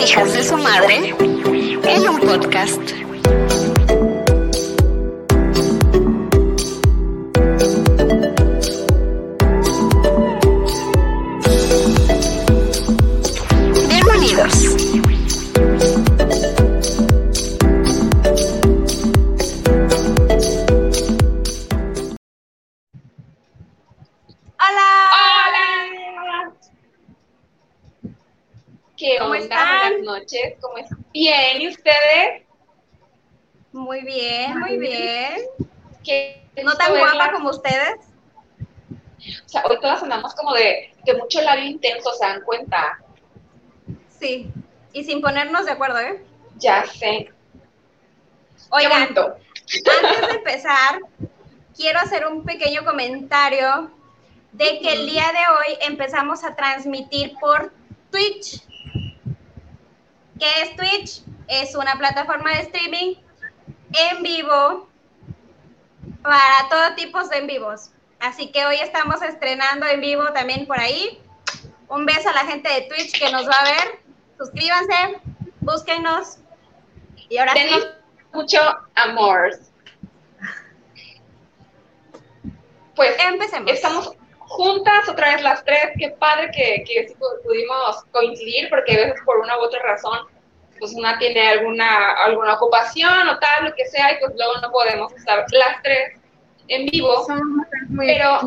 hijas de su madre en un podcast. Como de, de mucho labio intenso, ¿se dan cuenta? Sí, y sin ponernos de acuerdo, ¿eh? Ya sé. Oigan, antes de empezar, quiero hacer un pequeño comentario de que el día de hoy empezamos a transmitir por Twitch. ¿Qué es Twitch? Es una plataforma de streaming en vivo para todo tipo de en vivos. Así que hoy estamos estrenando en vivo también por ahí. Un beso a la gente de Twitch que nos va a ver. Suscríbanse, búsquenos. Y ahora sí. mucho amor. Pues empecemos. Estamos juntas otra vez las tres. Qué padre que, que pudimos coincidir porque a veces por una u otra razón pues una tiene alguna, alguna ocupación o tal, lo que sea, y pues luego no podemos estar las tres en vivo. Pero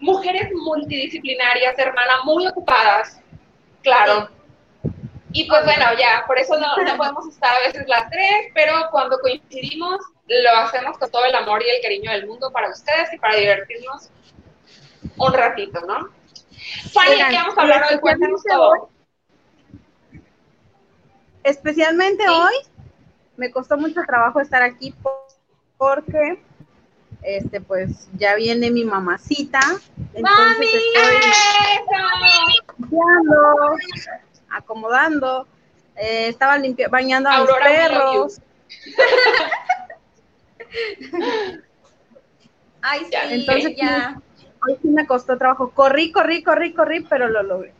mujeres multidisciplinarias, hermana, muy ocupadas, claro. Y pues bueno, ya, por eso no, no podemos estar a veces las tres, pero cuando coincidimos, lo hacemos con todo el amor y el cariño del mundo para ustedes y para divertirnos un ratito, ¿no? Fanny, ¿qué vamos a hablar hoy? Cuéntanos todo especialmente hoy me costó mucho trabajo estar aquí porque este pues ya viene mi mamacita. ¡Mami! acomodando. Eh, estaba bañando a los perros. Ay, sí, Entonces, ya. Hoy sí me costó trabajo. Corrí, corrí, corrí, corrí, pero lo logré.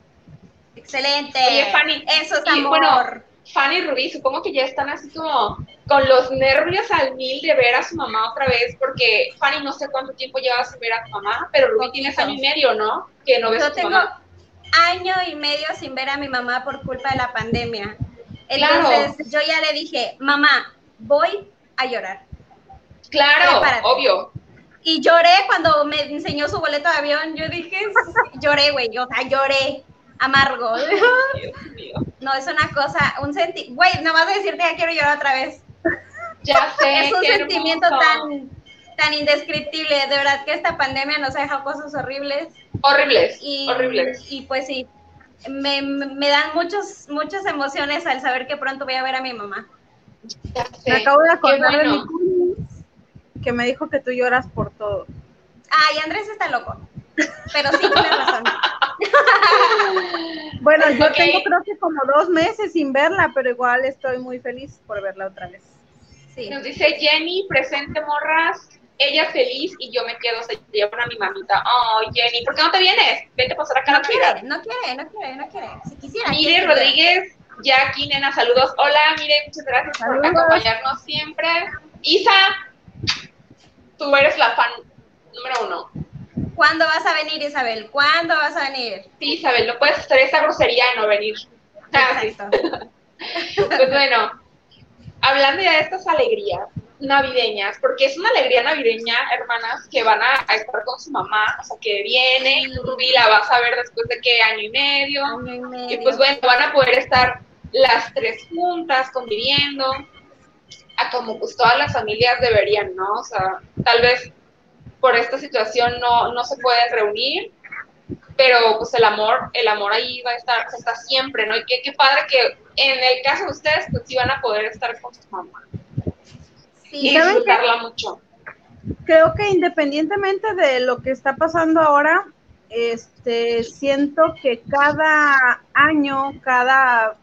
Excelente. Oye, Fanny, eso es amor. Fanny y Rubí, supongo que ya están así como con los nervios al mil de ver a su mamá otra vez, porque Fanny no sé cuánto tiempo llevas sin ver a tu mamá, pero Rubí tienes año y medio, ¿no? Que no ves Yo a tu tengo año y medio sin ver a mi mamá por culpa de la pandemia. Entonces yo ya le dije, mamá, voy a llorar. Claro, obvio. Y lloré cuando me enseñó su boleto de avión. Yo dije, lloré, güey, o sea, lloré amargo. No, es una cosa, un sentimiento, güey, no vas a decirte ya quiero llorar otra vez. Ya sé. es un sentimiento tan, tan indescriptible. De verdad que esta pandemia nos ha dejado cosas horribles. Horribles, y, horribles. Y pues sí, me, me, dan muchos, muchas emociones al saber que pronto voy a ver a mi mamá. Ya sé. Me acabo de acordar de mi que me dijo que tú lloras por todo. Ay, Andrés está loco. Pero sí, tienes razón. bueno, yo tengo creo que como dos meses sin verla, pero igual estoy muy feliz por verla otra vez. Sí. Nos dice Jenny, presente morras, ella feliz y yo me quedo, se llevan a mi mamita. Oh, Jenny, ¿por qué no te vienes? Vente a pasar acá no la quiere, No quiere, no quiere, no quiere. Si quisiera. Mire Rodríguez, Jackie, nena, saludos. Hola, mire, muchas gracias por acompañarnos siempre. Isa, tú eres la fan número uno. ¿Cuándo vas a venir, Isabel? ¿Cuándo vas a venir? Sí, Isabel, no puedes hacer esa grosería de no venir. pues bueno, hablando ya de estas alegrías navideñas, porque es una alegría navideña, hermanas, que van a, estar con su mamá, o sea, que viene, y Rubí la vas a ver después de qué año y medio, año y medio. Y pues bueno, van a poder estar las tres juntas conviviendo, a como pues todas las familias deberían, ¿no? O sea, tal vez por esta situación no, no se pueden reunir, pero pues el amor, el amor ahí va a estar, está siempre, ¿no? Y qué, qué padre que en el caso de ustedes, pues sí van a poder estar con su mamá. Sí, y disfrutarla mucho. Creo que independientemente de lo que está pasando ahora, este, siento que cada año, cada,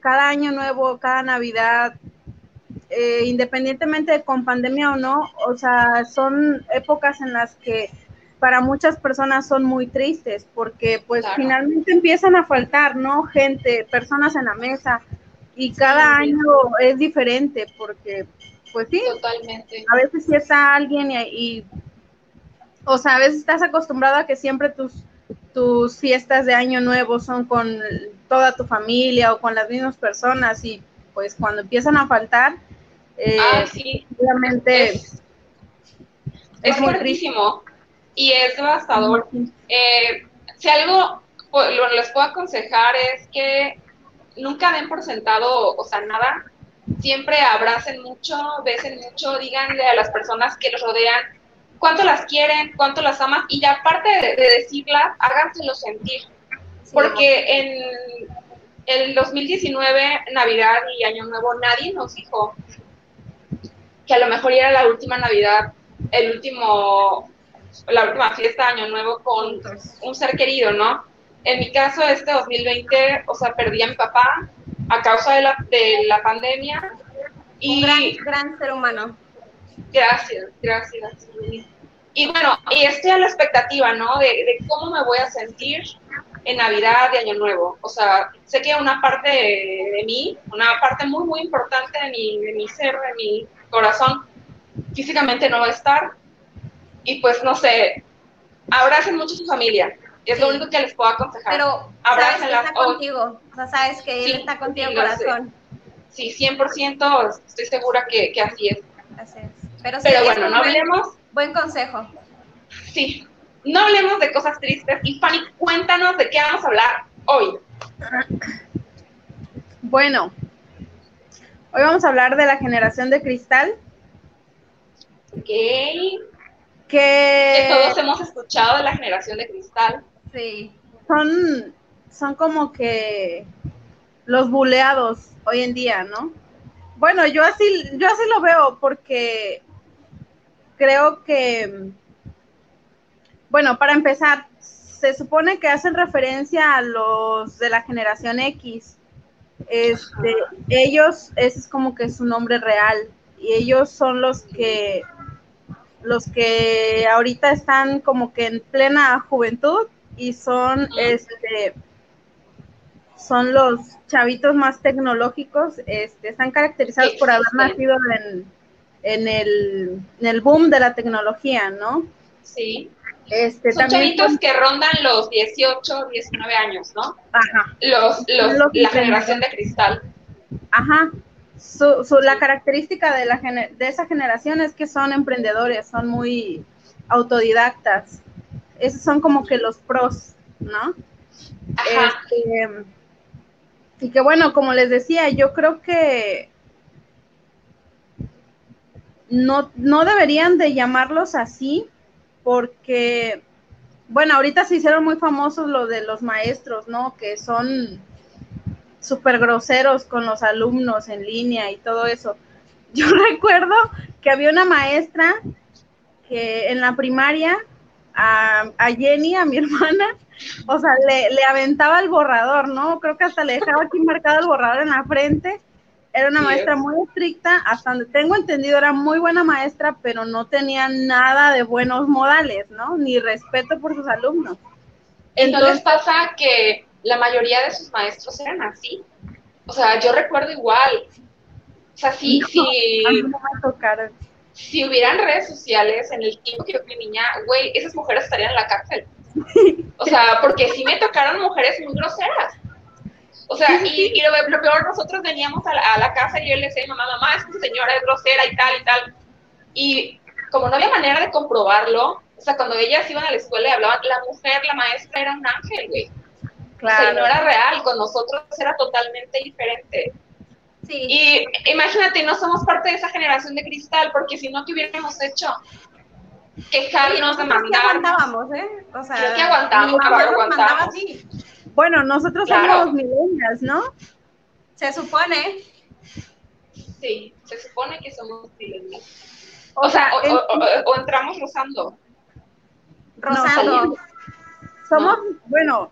cada año nuevo, cada Navidad, eh, independientemente de con pandemia o no, o sea, son épocas en las que para muchas personas son muy tristes porque pues Claro. finalmente empiezan a faltar, ¿no? Gente, personas en la mesa y cada Sí. año es diferente porque pues sí, Totalmente. a veces sí está alguien y, y- o sea, a veces estás acostumbrado a que siempre tus, tus fiestas de año nuevo son con toda tu familia o con las mismas personas y pues cuando empiezan a faltar, eh, Ah, sí. obviamente Es, es muy fuertísimo y es devastador. Eh, si algo lo les puedo aconsejar es que nunca den por sentado, o sea, nada. Siempre abracen mucho, besen mucho, díganle a las personas que los rodean cuánto las quieren, cuánto las aman y aparte de, de decirlas, háganselo sentir. Sí. Porque en el 2019, Navidad y Año Nuevo, nadie nos dijo que a lo mejor era la última Navidad, el último, la última fiesta de Año Nuevo con un ser querido, ¿no? En mi caso, este 2020, o sea, perdí a mi papá a causa de la, de la pandemia. Un Y gran, gran ser humano. Gracias, gracias. Y bueno, y estoy a la expectativa, ¿no? De, de cómo me voy a sentir en Navidad y Año Nuevo. O sea, sé que una parte de, de mí, una parte muy, muy importante de mi, de mi ser, de mi corazón, físicamente no va a estar. Y pues, no sé, abracen mucho a su familia. Es lo Sí. único que les puedo aconsejar. Pero sabes que Abrácenla está contigo. O sea, sabes que él Sí, está contigo, sí, lo sé. corazón. Sí, 100% estoy segura que, que así es. Así es. Pero, sí, Pero bueno, no hablemos Buen consejo. Sí, no hablemos de cosas tristes. Y Fanny, cuéntanos de qué vamos a hablar hoy. Bueno, hoy vamos a hablar de la generación de cristal, Ok. Que que todos hemos escuchado de la generación de cristal. Sí. son, son como que los buleados hoy en día, ¿no? Bueno, yo así, yo así lo veo porque creo que, bueno, para empezar, se supone que hacen referencia a los de la generación X. Este, ellos, ese es como que su nombre real, y ellos son los que los que ahorita están como que en plena juventud y son este son los chavitos más tecnológicos, este, están caracterizados por haber Existen. nacido en, en, el, en el boom de la tecnología, ¿no? Sí. Este, Son también chavitos que rondan los 18, 19 años, ¿no? ajá, Los, los, Los la generación de cristal. ajá. Su, su- la característica de, la, de esa generación es que son emprendedores, son muy autodidactas. Esos son como que los pros, ¿no? Ajá. Este, y que bueno, como les decía, yo creo que no, no deberían de llamarlos así, porque, bueno, ahorita se hicieron muy famosos lo de los maestros, ¿no? Que son súper groseros con los alumnos en línea y todo eso. Yo recuerdo que había una maestra que en la primaria, a, a Jenny, a mi hermana, o sea, le, le aventaba el borrador, ¿no? Creo que hasta le dejaba aquí marcado el borrador en la frente. Era una Sí, maestra es. muy estricta, hasta donde tengo entendido era muy buena maestra, pero no tenía nada de buenos modales, ¿no? Ni respeto por sus alumnos. ¿Y no les Entonces- pasa que la mayoría de sus maestros eran así? O sea, yo recuerdo igual. O sea, sí, No, sí. A mí no me tocaron. si hubieran redes sociales en el tiempo que yo fui niña, güey, esas mujeres estarían en la cárcel. O sea, porque sí me tocaron mujeres muy groseras. O sea, y, y lo, lo peor, nosotros veníamos a la, a la casa y yo le decía a mi mamá, mamá, esta señora es grosera y tal y tal. Y como no había manera de comprobarlo, o sea, cuando ellas iban a la escuela y hablaban, la mujer, la maestra era un ángel, güey. O sea, y no era real, con nosotros era totalmente diferente. Sí. Y imagínate, no somos parte de esa generación de cristal, porque si no, ¿qué hubiéramos hecho? Quejarnos, sí demandar. aguantábamos, ¿eh? O sea, mamá nos aguantamos. mandaba así. Bueno, nosotros Claro. somos millennials, ¿no? Se supone. Sí, se supone que somos millennials. O O sea, o, en- o- o- o entramos rozando. Rosando. Somos, bueno,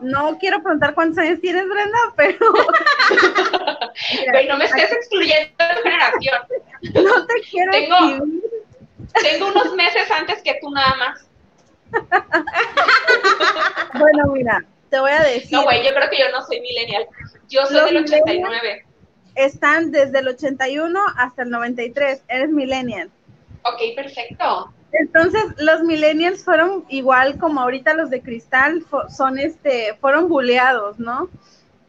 no quiero preguntar cuántos años tienes, Brenda, pero Güey, no me estés excluyendo de generación. no te quiero Tengo- escribir. Tengo unos meses antes que tú nada más. bueno, mira, te voy a decir. No, güey, yo creo que yo no soy millennial. Yo soy del 89. Están desde el 81 hasta el 93. Eres millennial. Ok, perfecto. Entonces, los millennials fueron igual como ahorita los de cristal, son este, fueron buleados, ¿no?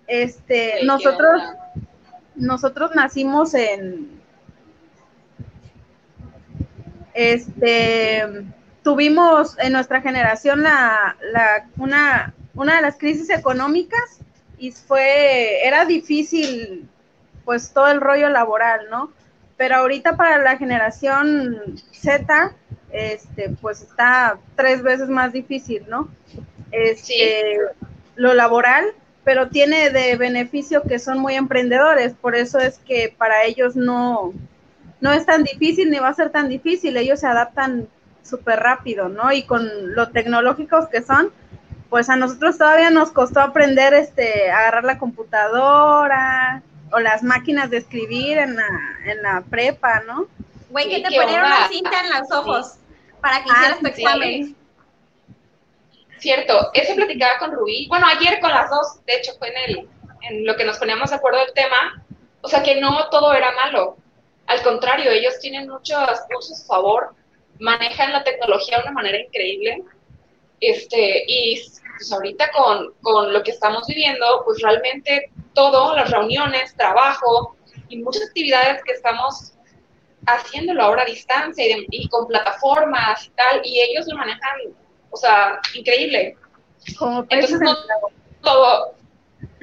Este, nosotros, nosotros nacimos en, este, tuvimos en nuestra generación la, la, una, una de las crisis económicas y fue, era difícil pues todo el rollo laboral, ¿no? Pero ahorita para la generación Z, este, pues está tres veces más difícil, ¿no? Este, Lo laboral, pero tiene de beneficio que son muy emprendedores, por eso es que para ellos no, no es tan difícil ni va a ser tan difícil, ellos se adaptan súper rápido, ¿no? Y con lo tecnológicos que son, pues a nosotros todavía nos costó aprender este, agarrar la computadora o las máquinas de escribir en la, en la prepa, ¿no? Güey, que te ponieron una cinta en los ojos para que hicieras tu examen. Cierto, eso platicaba con Rubí. Bueno, ayer con las dos, de hecho, fue en, el, en lo que nos poníamos de acuerdo del tema. O sea, que no todo era malo. Al contrario, ellos tienen muchos puntos a favor, manejan la tecnología de una manera increíble. Este, y pues ahorita con, con lo que estamos viviendo, pues realmente todo, las reuniones, trabajo y muchas actividades que estamos haciéndolo ahora a distancia y, con plataformas y tal, y ellos lo manejan, o sea, increíble. Entonces, no todo,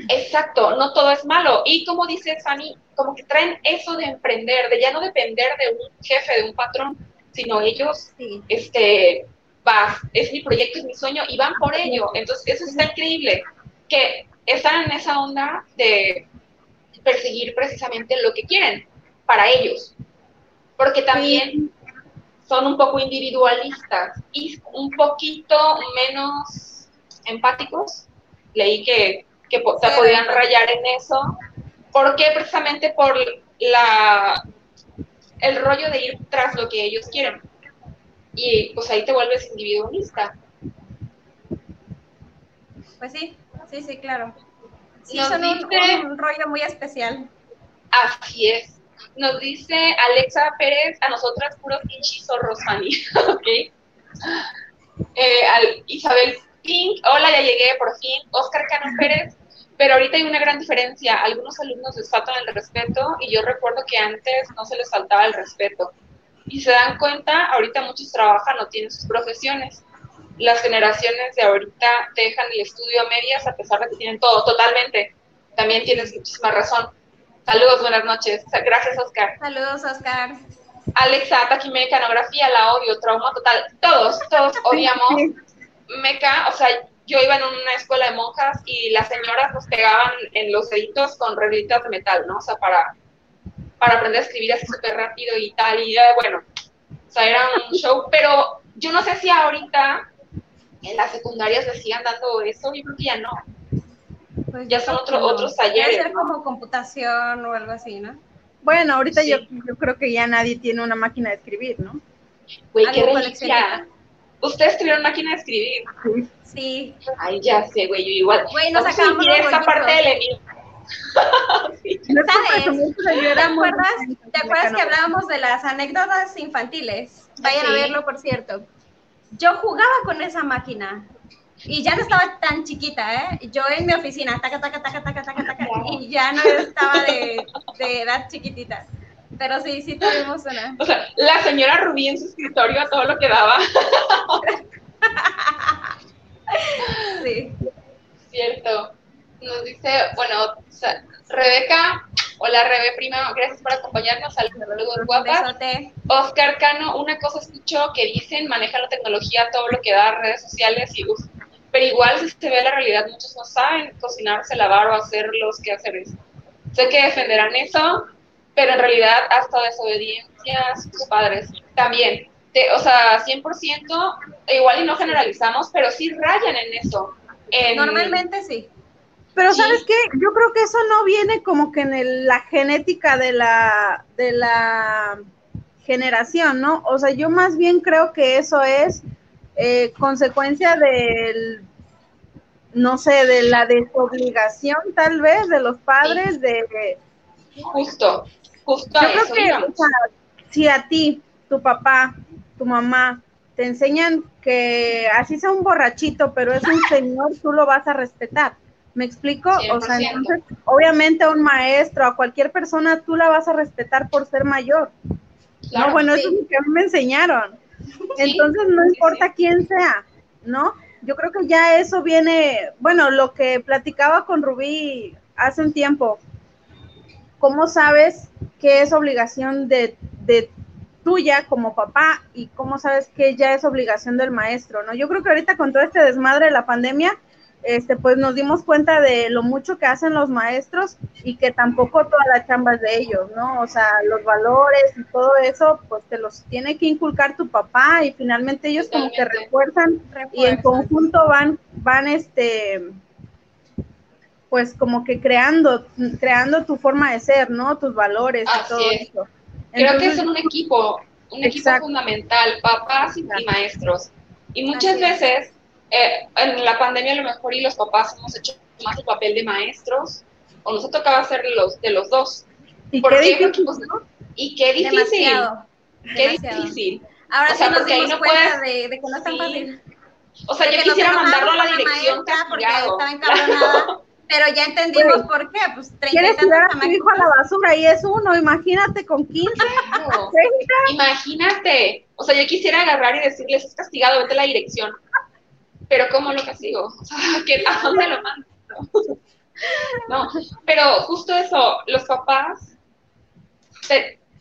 exacto, no todo es malo. Y como dice Fanny, como que traen eso de emprender, de ya no depender de un jefe, de un patrón, sino ellos, este, va, es mi proyecto, es mi sueño, y van por ello. Entonces, eso está increíble, que están en esa onda de perseguir precisamente lo que quieren para ellos porque también son un poco individualistas y un poquito menos empáticos. Leí que, que te podían rayar en eso. ¿Por qué? Precisamente por la, el rollo de ir tras lo que ellos quieren. Y pues ahí te vuelves individualista. Pues sí, sí, sí, claro. Sí, son un rollo muy especial. Así es. Nos dice Alexa Pérez, a nosotras puros pinches zorros, Fanny. ok. Eh, Isabel Pink, hola, ya llegué por fin. Oscar Cano Pérez, pero ahorita hay una gran diferencia. Algunos alumnos les faltan el respeto y yo recuerdo que antes no se les faltaba el respeto. Y se dan cuenta, ahorita muchos trabajan o tienen sus profesiones. Las generaciones de ahorita dejan el estudio a medias a pesar de que tienen todo, totalmente. También tienes muchísima razón Saludos, buenas noches. Gracias, Oscar. Saludos, Oscar. Alexa, Taki mecanografía, la odio, trauma total. Todos, todos odiamos meca. O sea, yo iba en una escuela de monjas y las señoras nos pegaban en los deditos con reglitas de metal, ¿no? O sea, para, para aprender a escribir así súper rápido y tal. Y bueno, o sea, era un show. Pero yo no sé si ahorita en las secundarias le sigan dando eso. Yo creo que ya no. Pues ya son otro, otros talleres. ser como computación o algo así, ¿no? Bueno, ahorita yo, yo creo que ya nadie tiene una máquina de escribir, ¿no? Güey, qué reliquia. ¿Ustedes tuvieron máquina de escribir? Sí. Ay, ya sé, güey, yo igual. Güey, nos acabamos de esta parte del ¿Sabes? ¿Te acuerdas, ¿Te acuerdas que hablábamos de las anécdotas infantiles? Vayan a verlo, por cierto. Yo jugaba con esa máquina. Y ya no estaba tan chiquita, ¿eh? Yo en mi oficina, taca, taca, taca, taca, taca, taca, y ya no estaba de, de edad chiquitita. Pero sí, sí tuvimos una. O sea, la señora Rubí en su escritorio a todo lo que daba. sí. Cierto. Nos dice, bueno, Rebeca, hola Rebe, prima, gracias por acompañarnos. Saludos guapas. Oscar Cano, una cosa escucho que dicen, maneja la tecnología, todo lo que da, redes sociales y uf, pero igual si se ve la realidad, muchos no saben cocinarse, lavar o hacer los quehaceres. Sé que defenderán eso, pero en realidad hasta desobediencia a sus padres también. o sea, 100%, igual y no generalizamos, pero sí rayan en eso. Normalmente sí. Pero ¿sabes qué? Yo creo que eso no viene como que en la genética de la, de la generación, ¿no? O sea, yo más bien creo que eso es eh, consecuencia del, no sé, de la desobligación tal vez de los padres de... Justo, justo. Yo creo que si a ti, tu papá, tu mamá, te enseñan que así sea un borrachito, pero es un señor, tú lo vas a respetar. ¿Me explico? O sea, entonces, obviamente a un maestro, a cualquier persona, tú la vas a respetar por ser mayor. no, bueno, eso es lo que a mí me enseñaron. Entonces, no importa quién sea, ¿no? Yo creo que ya eso viene, bueno, lo que platicaba con Rubí hace un tiempo, ¿cómo sabes qué es obligación de, de tuya como papá y cómo sabes que ya es obligación del maestro, ¿no? Yo creo que ahorita con todo este desmadre de la pandemia, este, pues nos dimos cuenta de lo mucho que hacen los maestros y que tampoco toda la chamba es de ellos, ¿no? O sea, los valores y todo eso, pues te los tiene que inculcar tu papá y finalmente ellos como que refuerzan, y en conjunto van, van este, pues como que creando, creando tu forma de ser, ¿no? Tus valores y todo eso. Creo que son un equipo, un equipo fundamental, papás y, maestros. Y muchas veces eh, en la pandemia a lo mejor y los papás hemos hecho más el papel de maestros, o nos ha tocado hacer los, de los dos. ¿Y qué, difícil, pues, Y qué difícil. Qué difícil. Ahora o sea, sí porque ahí no puedes... de, de, que no es tan fácil. O sea, yo quisiera mandarlo a la dirección porque estaba encabronada. pero ya entendimos por qué, pues 30 ¿Quieres tirar a tu hijo a la basura y es uno? Imagínate con 15. imagínate. O sea, yo quisiera agarrar y decirles, es castigado, vete a la dirección pero ¿cómo lo castigo? ¿a dónde lo mando? No, pero justo eso, los papás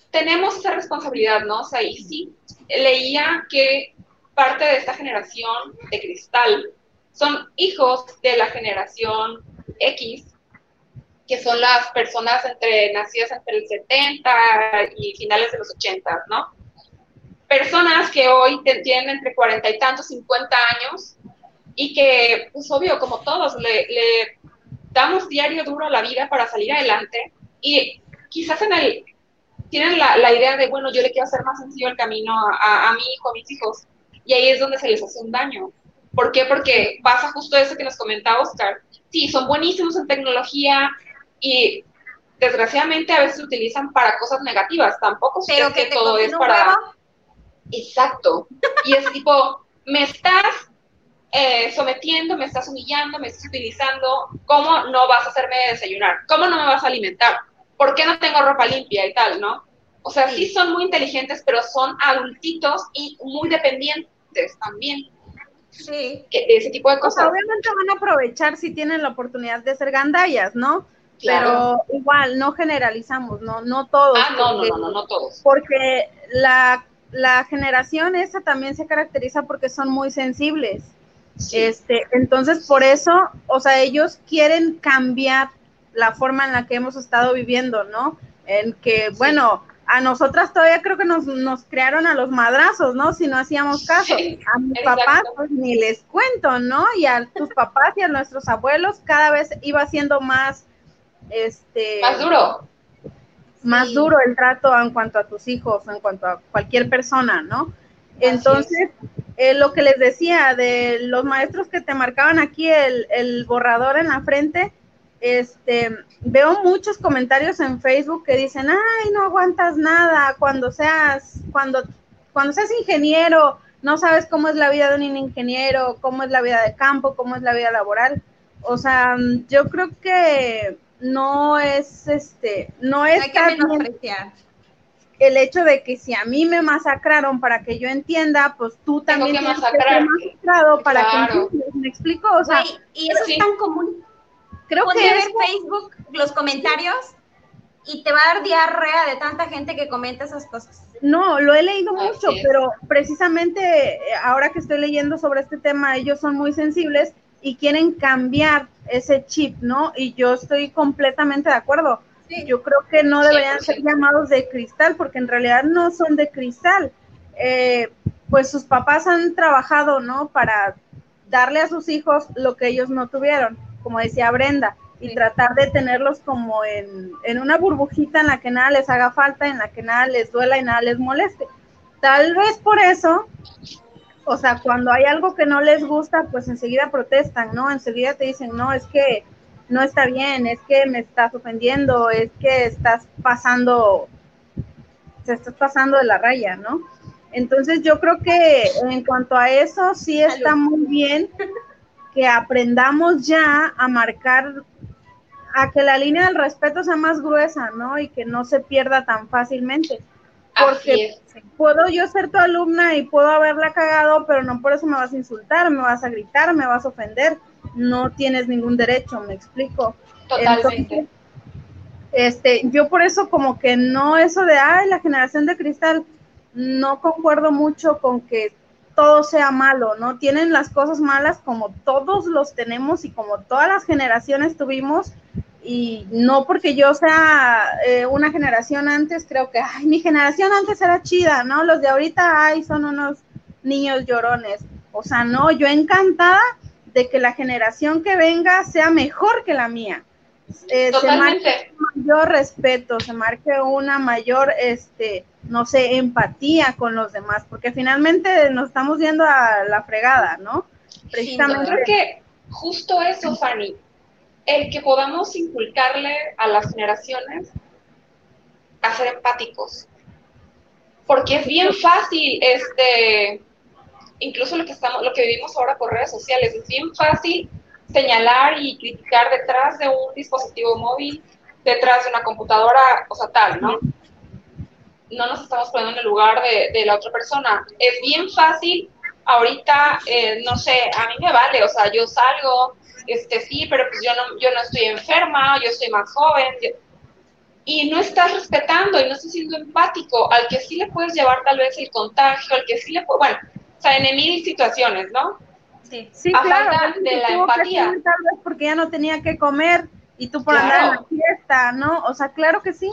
tenemos esa responsabilidad, ¿no? O sea, y sí, leía que parte de esta generación de cristal son hijos de la generación X, que son las personas entre nacidas entre el 70 y finales de los 80, ¿no? Personas que hoy tienen entre 40 y tantos, 50 años, y que, pues obvio, como todos, le, damos diario duro a la vida para salir adelante y quizás en el, tienen la, idea de, bueno, yo le quiero hacer más sencillo el camino a, a mi hijo, a mis hijos, y ahí es donde se les hace un daño. ¿Por qué? Porque pasa justo eso que nos comentaba Oscar. Sí, son buenísimos en tecnología y desgraciadamente a veces se utilizan para cosas negativas. Tampoco sé que, que todo es para... Exacto. Y es tipo, me estás eh, sometiendo, me estás humillando, me estás utilizando, ¿cómo no vas a hacerme desayunar? ¿Cómo no me vas a alimentar? ¿Por qué no tengo ropa limpia y tal, no? O sea, sí son muy inteligentes, pero son adultitos y muy dependientes también. Sí. Que, ese tipo de cosas. obviamente van a aprovechar si tienen la oportunidad de ser gandallas, ¿no? Pero igual, no generalizamos, no, no todos. Ah, no, no, no, no, todos. Porque la, la generación esa también se caracteriza porque son muy sensibles. Este, entonces, por eso, o sea, ellos quieren cambiar la forma en la que hemos estado viviendo, ¿no? En que, bueno, a nosotras todavía creo que nos, nos crearon a los madrazos, ¿no? Si no hacíamos caso. a mis papás, pues ni les cuento, ¿no? Y a tus papás y a nuestros abuelos cada vez iba siendo más, este... Más duro. Más duro el trato en cuanto a tus hijos, en cuanto a cualquier persona, ¿no? Entonces, eh, lo que les decía de los maestros que te marcaban aquí el, borrador en la frente, este, veo muchos comentarios en Facebook que dicen, ay, no aguantas nada cuando seas, cuando, cuando seas ingeniero, no sabes cómo es la vida de un ingeniero, cómo es la vida de campo, cómo es la vida laboral. O sea, yo creo que no es, este, no es... Hay que el hecho de que si a mí me masacraron para que yo entienda, pues tú también tienes que ser masacrado para que. ¿Me explico? O sea, y eso es tan común. Creo que ver Facebook los comentarios y te va a dar diarrea de tanta gente que comenta esas cosas. No, lo he leído mucho, pero precisamente eh, ahora que estoy leyendo sobre este tema, ellos son muy sensibles y quieren cambiar ese chip, ¿no? Y yo estoy completamente de acuerdo yo creo que no deberían ser llamados de cristal porque en realidad no son de cristal. Eh, pues sus papás han trabajado, ¿no? Para darle a sus hijos lo que ellos no tuvieron, como decía Brenda, y tratar de tenerlos como en, en una burbujita en la que nada les haga falta, en la que nada les duela y nada les moleste. Tal vez por eso o sea, cuando hay algo que no les gusta, pues enseguida protestan, ¿no? Enseguida te dicen, no, es que no está bien, es que me estás ofendiendo, es que estás pasando, se estás pasando de la raya, ¿no? Entonces yo creo que en cuanto a eso sí está muy bien que aprendamos ya a marcar, a que la línea del respeto sea más gruesa, ¿no? Y que no se pierda tan fácilmente. Porque puedo yo ser tu alumna y puedo haberla cagado, pero no por eso me vas a insultar, me vas a gritar, me vas a ofender. No tienes ningún derecho, me explico. Totalmente. este, yo por eso como que no eso de, ay, la generación de cristal, no concuerdo mucho con que todo sea malo, ¿no? Tienen las cosas malas como todos los tenemos y como todas las generaciones tuvimos, y no porque yo sea eh, una generación antes, creo que, ay, mi generación antes era chida, ¿no? Los de ahorita, ay, son unos niños llorones. O sea, no, yo encantada de que la generación que venga sea mejor que la mía. Eh, se marque un mayor respeto, se marque una mayor, este, no sé, empatía con los demás, porque finalmente nos estamos yendo a la fregada, ¿no? Precisamente. creo que justo eso, Fanny, el que podamos inculcarle a las generaciones a ser empáticos. Porque es bien fácil, este, incluso lo que estamos, lo que vivimos ahora por redes sociales, es bien fácil señalar y criticar detrás de un dispositivo móvil, detrás de una computadora, o sea, tal, ¿no? No nos estamos poniendo en el lugar de, la otra persona. Es bien fácil, ahorita, eh, no sé, a mí me vale, o sea, yo salgo, este, sí, pero pues yo no, yo no estoy enferma, yo soy más joven, y no estás respetando y no estás siendo empático al que sí le puedes llevar tal vez el contagio, al que sí le puedes, bueno, sea, en mil situaciones, ¿no? Sí, sí claro. de la empatía. tal vez porque ya no tenía que comer y tú por andar en la fiesta, ¿no? O sea, claro que sí,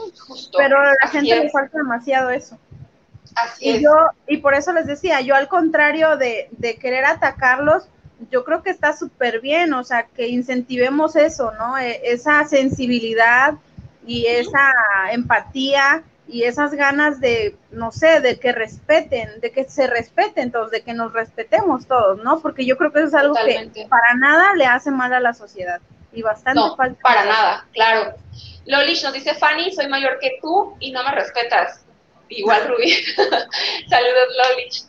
pero a la gente le falta demasiado eso. Así y es. yo, y por eso les decía, yo al contrario de, de querer atacarlos, yo creo que está súper bien, o sea, que incentivemos eso, ¿no? E, esa sensibilidad y esa empatía y esas ganas de, no sé, de que respeten, de que se respeten todos, de que nos respetemos todos, ¿no? Porque yo creo que eso es algo que para nada le hace mal a la sociedad y bastante no, falta. Para nada, claro. Lolish nos dice, Fanny, soy mayor que tú y no me respetas. Igual, Rubí. Saludos, Lolish.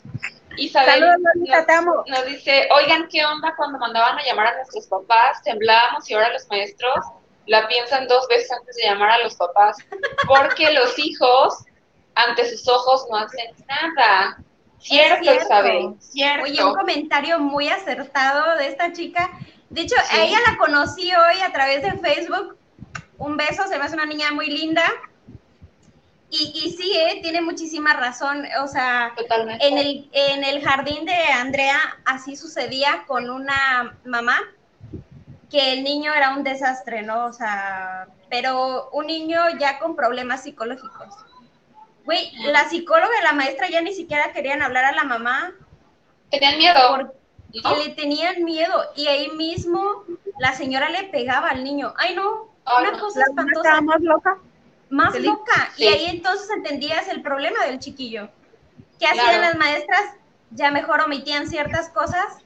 Isabel nos, dice, oigan, ¿qué onda cuando mandaban a llamar a nuestros papás? Temblábamos y ahora los maestros la piensan dos veces antes de llamar a los papás, porque los hijos ante sus ojos no hacen nada. Cierto, Isabel, cierto. Oye, un comentario muy acertado de esta chica. De hecho, a ella la conocí hoy a través de Facebook. Un beso, se me hace una niña muy linda. Y, y sí, ¿eh? tiene muchísima razón. O sea, En, el, en el jardín de Andrea así sucedía con una mamá que el niño era un desastre, ¿no? O sea, pero un niño ya con problemas psicológicos. Güey, la psicóloga y la maestra ya ni siquiera querían hablar a la mamá. Tenían miedo. Porque le tenían miedo. Y ahí mismo la señora le pegaba al niño. Ay, no, una cosa espantosa. más loca más loca. Y ahí entonces entendías el problema del chiquillo. ¿Qué hacían las maestras? Ya mejor omitían ciertas cosas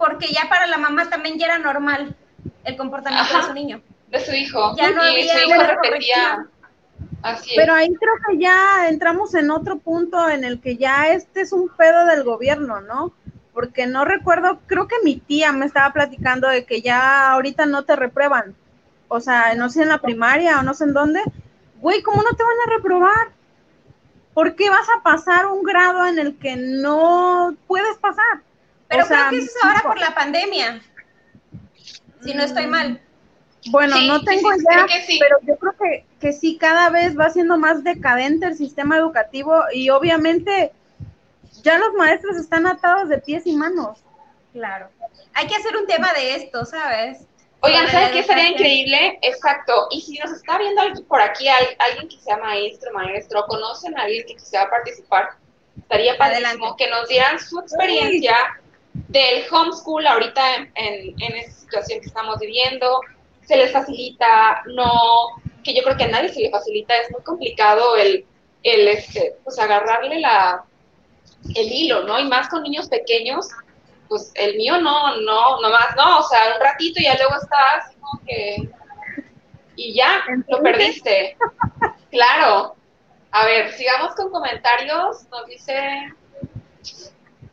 porque ya para la mamá también ya era normal el comportamiento de su niño. De su hijo. Ya no había su hijo repetía. Así Pero ahí creo que ya entramos en otro punto en el que ya este es un pedo del gobierno, ¿no? Porque no recuerdo, creo que mi tía me estaba platicando de que ya ahorita no te reprueban, o sea, no sé en la primaria o no sé en dónde, güey, ¿cómo no te van a reprobar? ¿Por qué vas a pasar un grado en el que no puedes pasar? Pero creo que eso es ahora por la pandemia, si no estoy mal. Bueno, no tengo idea, pero yo creo que, que sí, cada vez va siendo más decadente el sistema educativo y obviamente ya los maestros están atados de pies y manos. Claro. Hay que hacer un tema de esto, ¿sabes? Oigan, ¿sabes qué sería increíble? Exacto. Y si nos está viendo por aquí alguien que sea maestro, maestro, conocen a alguien que quisiera participar, estaría padrísimo que nos dieran su experiencia del homeschool ahorita en, en, esta situación que estamos viviendo. Se les facilita, no, que yo creo que a nadie se le facilita, es muy complicado el, el este, pues agarrarle la, el hilo, ¿no? Y más con niños pequeños, pues el mío no, no, nomás no, o sea, un ratito y ya luego estás como que... Y ya, lo perdiste. Claro. A ver, sigamos con comentarios. Nos dice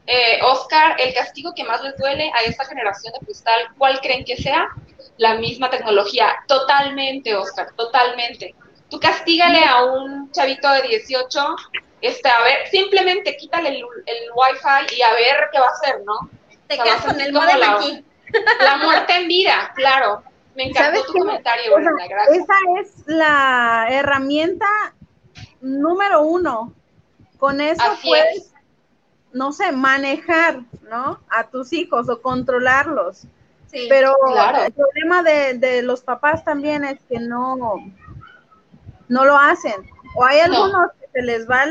eh, Oscar, el castigo que más les duele a esta generación de cristal, ¿cuál creen que sea? La misma tecnología. Totalmente, Oscar, totalmente. Tú castígale a un chavito de 18 este, a ver, simplemente quítale el, el wifi y a ver qué va a hacer, ¿no? Te quedas con el modelo aquí. La muerte en vida, claro. Me encantó tu comentario, Brenda, gracias. Esa es la herramienta número uno. Con eso puedes, no sé, manejar, ¿no? A tus hijos o controlarlos. Sí, Pero el problema de, de, los papás también es que no, no lo hacen. O hay algunos se les va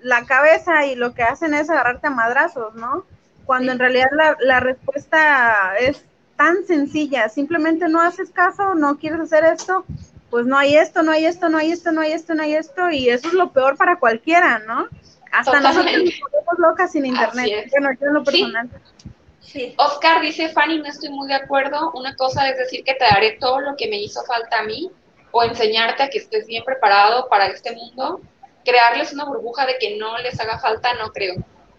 la cabeza y lo que hacen es agarrarte a madrazos, ¿no? Cuando en realidad la, la, respuesta es tan sencilla, simplemente no haces caso, no quieres hacer esto, pues no hay esto, no hay esto, no hay esto, no hay esto, no hay esto, y eso es lo peor para cualquiera, ¿no? Hasta nosotros nos ponemos locas sin internet, bueno, yo en lo personal. Sí. Oscar dice, Fanny, no estoy muy de acuerdo. Una cosa es decir que te daré todo lo que me hizo falta a mí, o enseñarte a que estés bien preparado para este mundo, crearles una burbuja de que no les haga falta, no creo.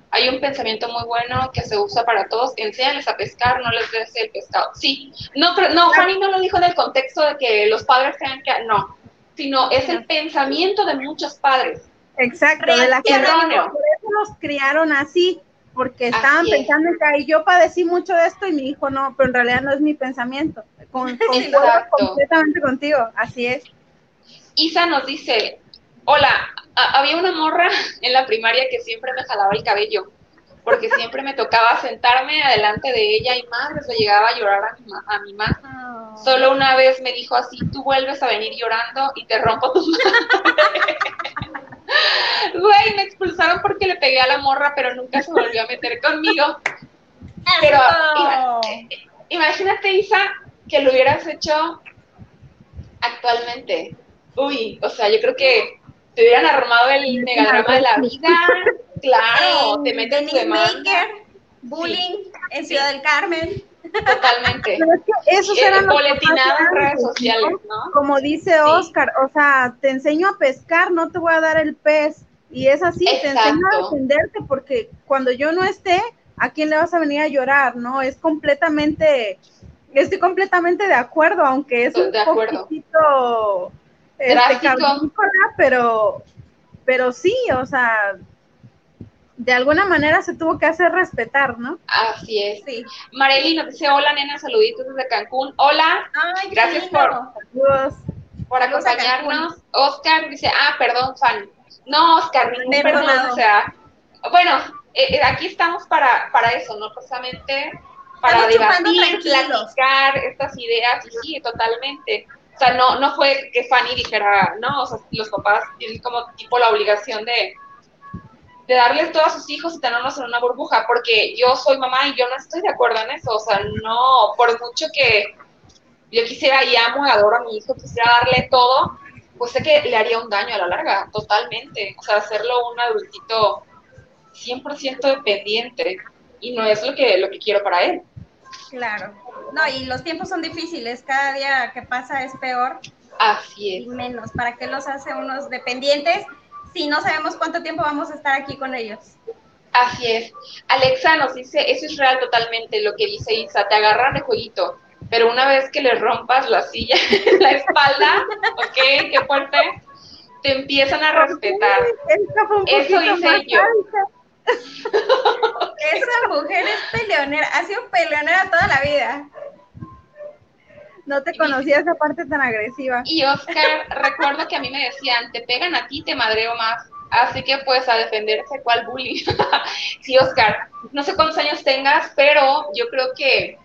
Hay un pensamiento muy bueno que se usa para todos, enséñales a pescar, no les des el pescado. Sí, no, pero no, Fanny no lo dijo en el contexto de que los padres tengan que, no, sino es el pensamiento de muchos padres. Exacto, de la que por eso nos criaron así, porque estaban pensando que y yo padecí mucho de esto y mi hijo no, pero en realidad no es mi pensamiento. Con, completamente contigo, así es. Isa nos dice, hola, había una morra en la primaria que siempre me jalaba el cabello, porque siempre me tocaba sentarme adelante de ella y madre, se llegaba a llorar a mi, a mi mamá. Solo una vez me dijo así, tú vuelves a venir llorando y te rompo tu madre. Güey, me expulsaron porque le pegué a la morra, pero nunca se volvió a meter conmigo. Pero imagínate, Isa, que lo hubieras hecho actualmente. Uy, o sea, yo creo que te hubieran armado el megadrama de la vida. Claro, te tu demanda. Bullying en Ciudad del Carmen. Totalmente. Pero es que esos eran los en redes sociales, ¿no? Como dice Oscar, o sea, te enseño a pescar, no te voy a dar el pez. Y es así, te enseño a defenderte porque cuando yo no esté, ¿a quién le vas a venir a llorar? ¿No? Es completamente, estoy completamente de acuerdo, aunque es un poquitito este, pero, pero sí, o sea, de alguna manera se tuvo que hacer respetar, ¿no? Así es. Sí. Marely nos dice, hola nena, saluditos desde Cancún. Hola, gracias por, por acompañarnos. Oscar dice, ah, perdón, fan. No, Oscar, ningún perdón, o sea, bueno, eh, eh, aquí estamos para, para eso, ¿no? Precisamente para debatir, platicar estas ideas, y sí, totalmente. O sea, no, no fue que Fanny dijera, no, o sea, los papás tienen como tipo la obligación de, de darles todo a sus hijos y tenerlos en una burbuja, porque yo soy mamá y yo no estoy de acuerdo en eso, o sea, no, por mucho que yo quisiera y amo y adoro a mi hijo, quisiera darle todo, pues sé que le haría un daño a la larga, totalmente, o sea, hacerlo un adultito 100% dependiente y no es lo que, lo que quiero para él. Claro, no, y los tiempos son difíciles, cada día que pasa es peor. Así es. Y menos, ¿para qué los hace unos dependientes? Si no sabemos cuánto tiempo vamos a estar aquí con ellos. Así es. Alexa nos dice, eso es real totalmente lo que dice Isa, te agarran de jueguito, pero una vez que le rompas la silla en la espalda, ok, qué fuerte, te empiezan a respetar. Eso hice yo. Esa mujer es peleonera, ha sido peleonera toda la vida. No te conocía esa parte tan agresiva. Y Oscar, recuerdo que a mí me decían, te pegan a ti, te madreo más. Así que pues a defenderse, ¿cuál bullying? sí, Oscar, no sé cuántos años tengas, pero yo creo que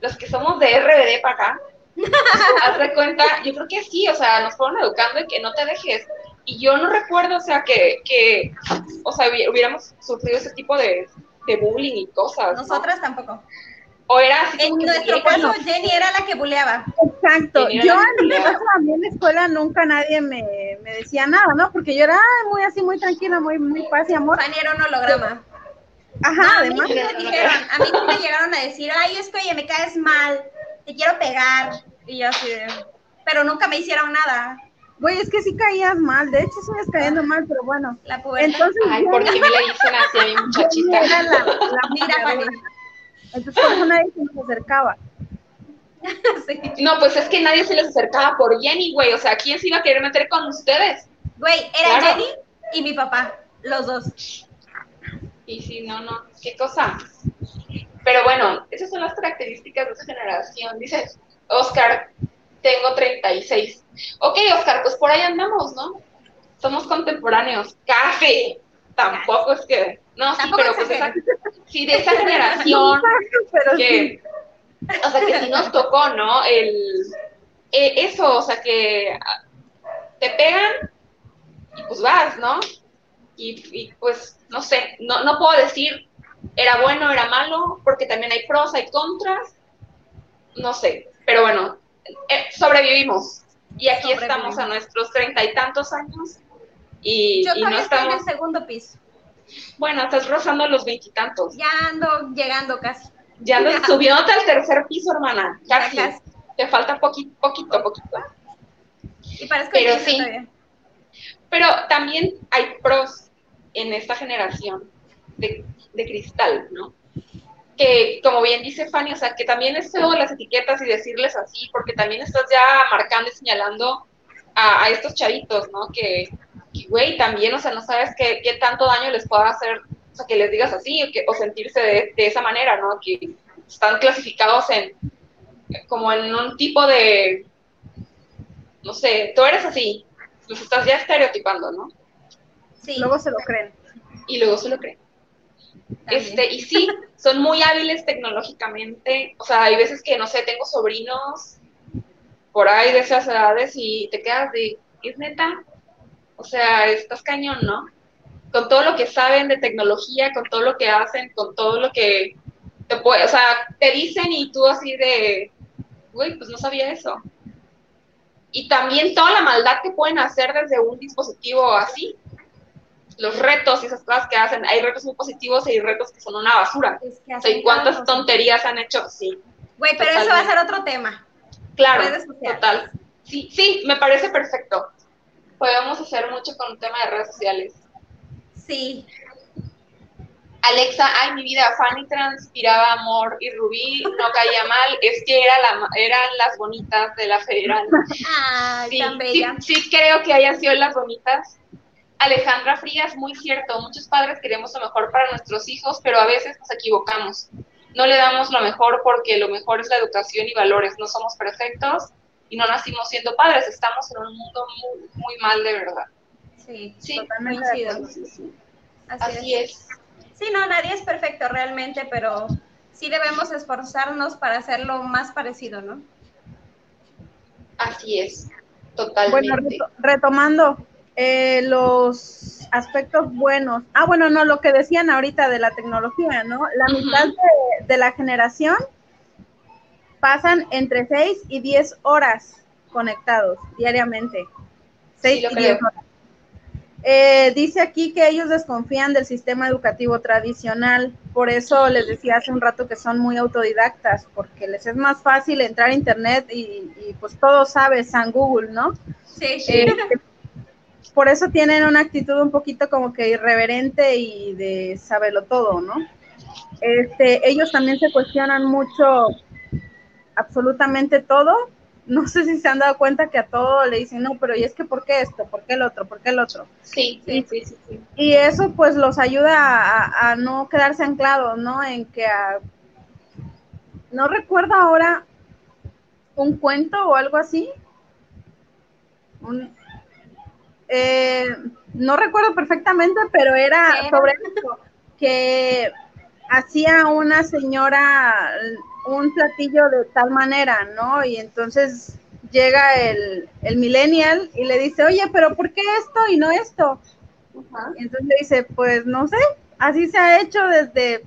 los que somos de RBD para acá, haz de cuenta, yo creo que sí, o sea, nos fueron educando y que no te dejes. Y yo no recuerdo, o sea, que, que o sea, hubiéramos sufrido ese tipo de, de bullying y cosas. Nosotras tampoco. O era en nuestro caso, Jenny era la que buleaba. Exacto. Yo en mi caso, a mí en la escuela nunca nadie me, me decía nada, ¿no? Porque yo era muy así, muy tranquila, muy, muy paz y amor. Fanny era un holograma. Ajá, a mí además. me dijeron, a mí me llegaron a decir, ay, es que oye, me caes mal, te quiero pegar. Y yo así de, pero nunca me hicieron nada. Güey, es que sí caías mal, de hecho sigues cayendo mal, pero bueno. La pubertad. Entonces, Ay, ¿por qué me le dicen así a mi muchachita? era la, la Mira, Fanny. Entonces por eso nadie se nos acercaba. Sí. No, pues es que nadie se les acercaba por Jenny, güey. O sea, ¿quién se iba a querer meter con ustedes? Güey, era Claro. Jenny y mi papá, los dos. Y sí, no, no, qué cosa. Pero bueno, esas son las características de esa generación. Dice Oscar, tengo 36. Ok, Oscar, pues por ahí andamos, ¿no? Somos contemporáneos. Café. Tampoco es que. No, sí, pero pues esa. Sí, de esa generación Pero sí, que. O sea, que sí nos tocó, ¿no? El. eh, eso, o sea, que te pegan y pues vas, ¿no? Y, y, pues, no sé, no, no puedo decir era bueno, era malo, porque también hay pros, hay contras, no sé, pero bueno, eh, sobrevivimos. Y aquí Sobrevivimos. estamos a nuestros treinta y tantos años y, Yo y no estoy en estamos, el segundo piso. Bueno, estás rozando los veintitantos. Ya ando llegando casi. Ya andas subiéndote al tercer piso, hermana, Ya casi. casi. Te falta poquito, poquito, poquito. Y parezco Pero sí. todavía. Pero también hay pros en esta generación de, de cristal, ¿no? Que, como bien dice Fanny, o sea, que también es feo las etiquetas y decirles así, porque también estás ya marcando y señalando a, a estos chavitos, ¿no? Que, que, güey, también, o sea, no sabes qué, qué tanto daño les pueda hacer, o sea, que les digas así, o, que, o sentirse de, de esa manera, ¿no? Que están clasificados en, como en un tipo de, no sé, tú eres así, los estás ya estereotipando, ¿no? Sí. luego se lo creen. Y luego se lo creen. también. Este, y sí, son muy hábiles tecnológicamente. O sea, hay veces que, no sé, tengo sobrinos por ahí de esas edades y te quedas de, ¿es neta? O sea, estás cañón, ¿no? Con todo lo que saben de tecnología, con todo lo que hacen, con todo lo que te puede, o sea, te dicen y tú así de, güey, pues no sabía eso. Y también toda la maldad que pueden hacer desde un dispositivo así. Los retos y esas cosas que hacen. Hay retos muy positivos y hay retos que son una basura. Es que O sea, ¿y hacen cuántas tonterías han hecho? Sí, Güey, pero eso va a ser otro tema. claro, total. Sí, sí, me parece perfecto. Podemos hacer mucho con el tema de redes sociales. Sí. Alexa, ay, mi vida, Fanny transpiraba amor y Rubí no caía mal, es que era la, eran las bonitas de la federal. Ay, Sí, tan sí, sí creo que hayan sido las bonitas. Alejandra Frías, muy cierto, muchos padres queremos lo mejor para nuestros hijos, pero a veces nos equivocamos. No le damos lo mejor porque lo mejor es la educación y valores. No somos perfectos y no nacimos siendo padres, estamos en un mundo muy, muy mal de verdad. Sí, Sí, Totalmente coincido. Así, Así es. es. Sí, no, nadie es perfecto realmente, pero sí debemos esforzarnos para hacerlo más parecido, ¿no? Así es. Bueno, Totalmente. reto- retomando eh, los aspectos buenos. Ah, bueno, no, lo que decían ahorita de la tecnología, ¿no? La mitad de, de la generación pasan entre 6 y 10 horas conectados diariamente. 6 lo y 10 creo. horas. Eh, dice aquí que ellos desconfían del sistema educativo tradicional, por eso les decía hace un rato que son muy autodidactas, porque les es más fácil entrar a internet y, y, pues todo sabe San Google, ¿no? Sí, Eh, por eso tienen una actitud un poquito como que irreverente y de saberlo todo, ¿no? Este, ellos también se cuestionan mucho absolutamente todo. No sé si se han dado cuenta que a todo le dicen, no, pero ¿y es que por qué esto? ¿Por qué el otro? ¿Por qué el otro? Sí, sí, sí, sí, sí. Y eso pues los ayuda a, a no quedarse anclados, ¿no? En que a- no recuerdo ahora un cuento o algo así. Un- eh, no recuerdo perfectamente, pero era ¿Qué era? sobre eso, que hacía una señora un platillo de tal manera, ¿no? Y entonces llega el, el millennial y le dice, oye, pero ¿por qué esto y no esto? Y entonces le dice, pues no sé, así se ha hecho desde,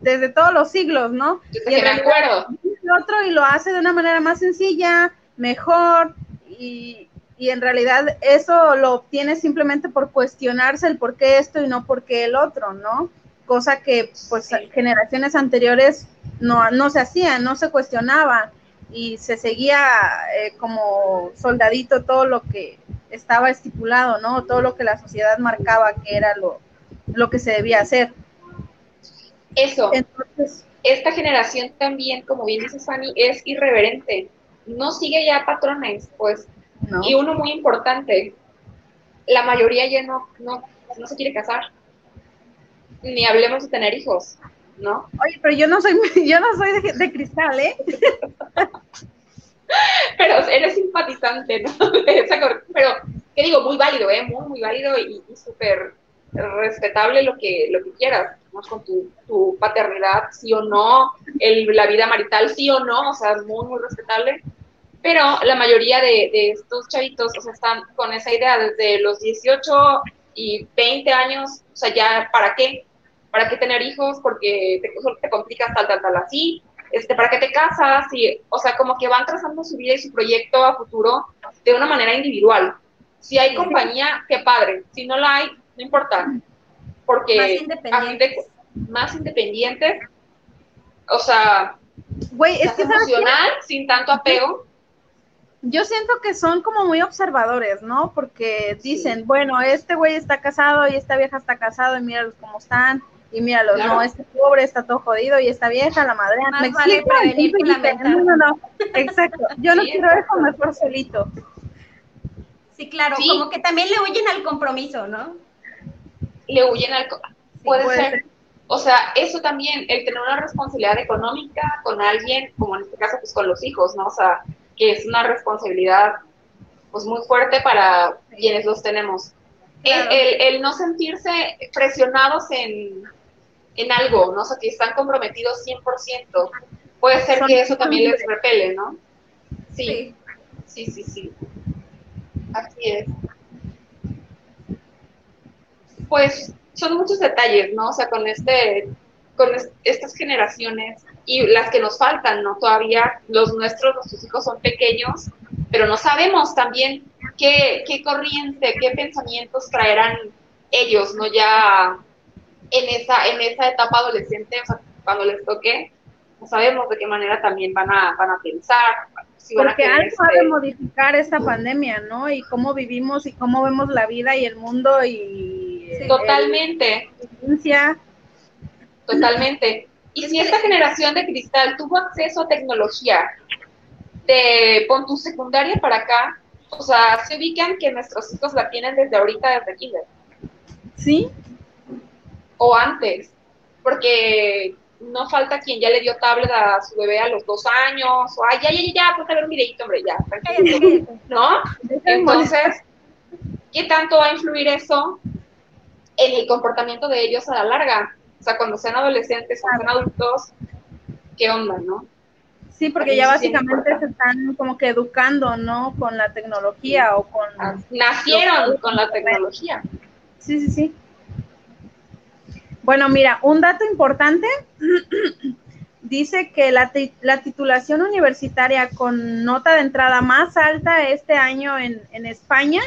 desde todos los siglos, ¿no? Desde Y me acuerdo. el otro y lo hace de una manera más sencilla, mejor y, y en realidad eso lo obtiene simplemente por cuestionarse el por qué esto y no por qué el otro, ¿no? Cosa que pues generaciones anteriores no, no se hacían, no se cuestionaba y se seguía eh, como soldadito todo lo que estaba estipulado, ¿no? Todo lo que la sociedad marcaba que era lo, lo que se debía hacer. Eso. Entonces, esta generación también, como bien dice Fanny, es irreverente. No sigue ya patrones, pues. Y uno muy importante, la mayoría ya no, no, no se quiere casar. Ni hablemos de tener hijos, ¿no? Oye, pero yo no soy, yo no soy de, cristal, ¿eh? pero eres simpatizante, ¿no? pero, ¿qué digo? Muy válido, ¿eh? Muy, muy válido y, y súper respetable lo que, lo que quieras, con tu, paternidad, sí o no, el, la vida marital, sí o no, o sea, muy, muy respetable. Pero la mayoría de, de estos chavitos, o sea, están con esa idea desde los 18 y 20 años, o sea, ya, ¿para qué? ¿Para qué tener hijos? Porque te, te complicas tal, tal, tal, así. Este, ¿Para qué te casas? Y, o sea, como que van trazando su vida y su proyecto a futuro de una manera individual. Si hay compañía, qué padre. Si no la hay, no importa, porque más independientes, más independientes o sea, güey, es que emocional, sin tanto apego. Yo siento que son como muy observadores, ¿no? Porque dicen, bueno, este güey está casado y esta vieja está casado y míralos cómo están y míralos, no, este pobre está todo jodido y esta vieja, la madre, me vale No, no, no, exacto. Yo no quiero eso mejor solito. Sí, claro, como que también le huyen al compromiso, ¿no? le huyen al... puede, ser. O sea, eso también, el tener una responsabilidad económica con alguien, como en este caso, pues con los hijos, ¿no? O sea, que es una responsabilidad, pues muy fuerte para quienes los tenemos. El, no sentirse presionados en, en algo, ¿no? O sea, que están comprometidos 100%. Puede ser que eso también les repele, ¿no? Sí, sí, sí, sí. Así es pues son muchos detalles, ¿no? O sea, con este, con estas generaciones y las que nos faltan, ¿no? Todavía los nuestros, nuestros hijos son pequeños, pero no sabemos también qué, qué corriente, qué pensamientos traerán ellos, ¿no? Ya en esa, en esa etapa adolescente, o sea, cuando les toque, no sabemos de qué manera también van a, van a pensar. Si van Porque a algo ha de modificar esta pandemia, ¿no? Y cómo vivimos y cómo vemos la vida y el mundo y Totalmente. Totalmente. Y si esta generación de cristal tuvo acceso a tecnología de pon tu secundaria para acá, o sea, se ubican que nuestros hijos la tienen desde ahorita, desde kinder. Sí. O antes, porque no falta quien ya le dio tablet a su bebé a los dos años, o ay, ya, ya, ya, pues a ver un videito, hombre, ya, ¿no? Entonces, ¿qué tanto va a influir eso en el comportamiento de ellos a la larga. O sea, cuando sean adolescentes, cuando sean adultos, ¿qué onda, no? Sí, porque ya básicamente se están como que educando, ¿no? Con la tecnología o con... Ah, nacieron con la tecnología. Sí, sí, sí. Bueno, mira, un dato importante dice que la, la, titulación universitaria con nota de entrada más alta este año en, en España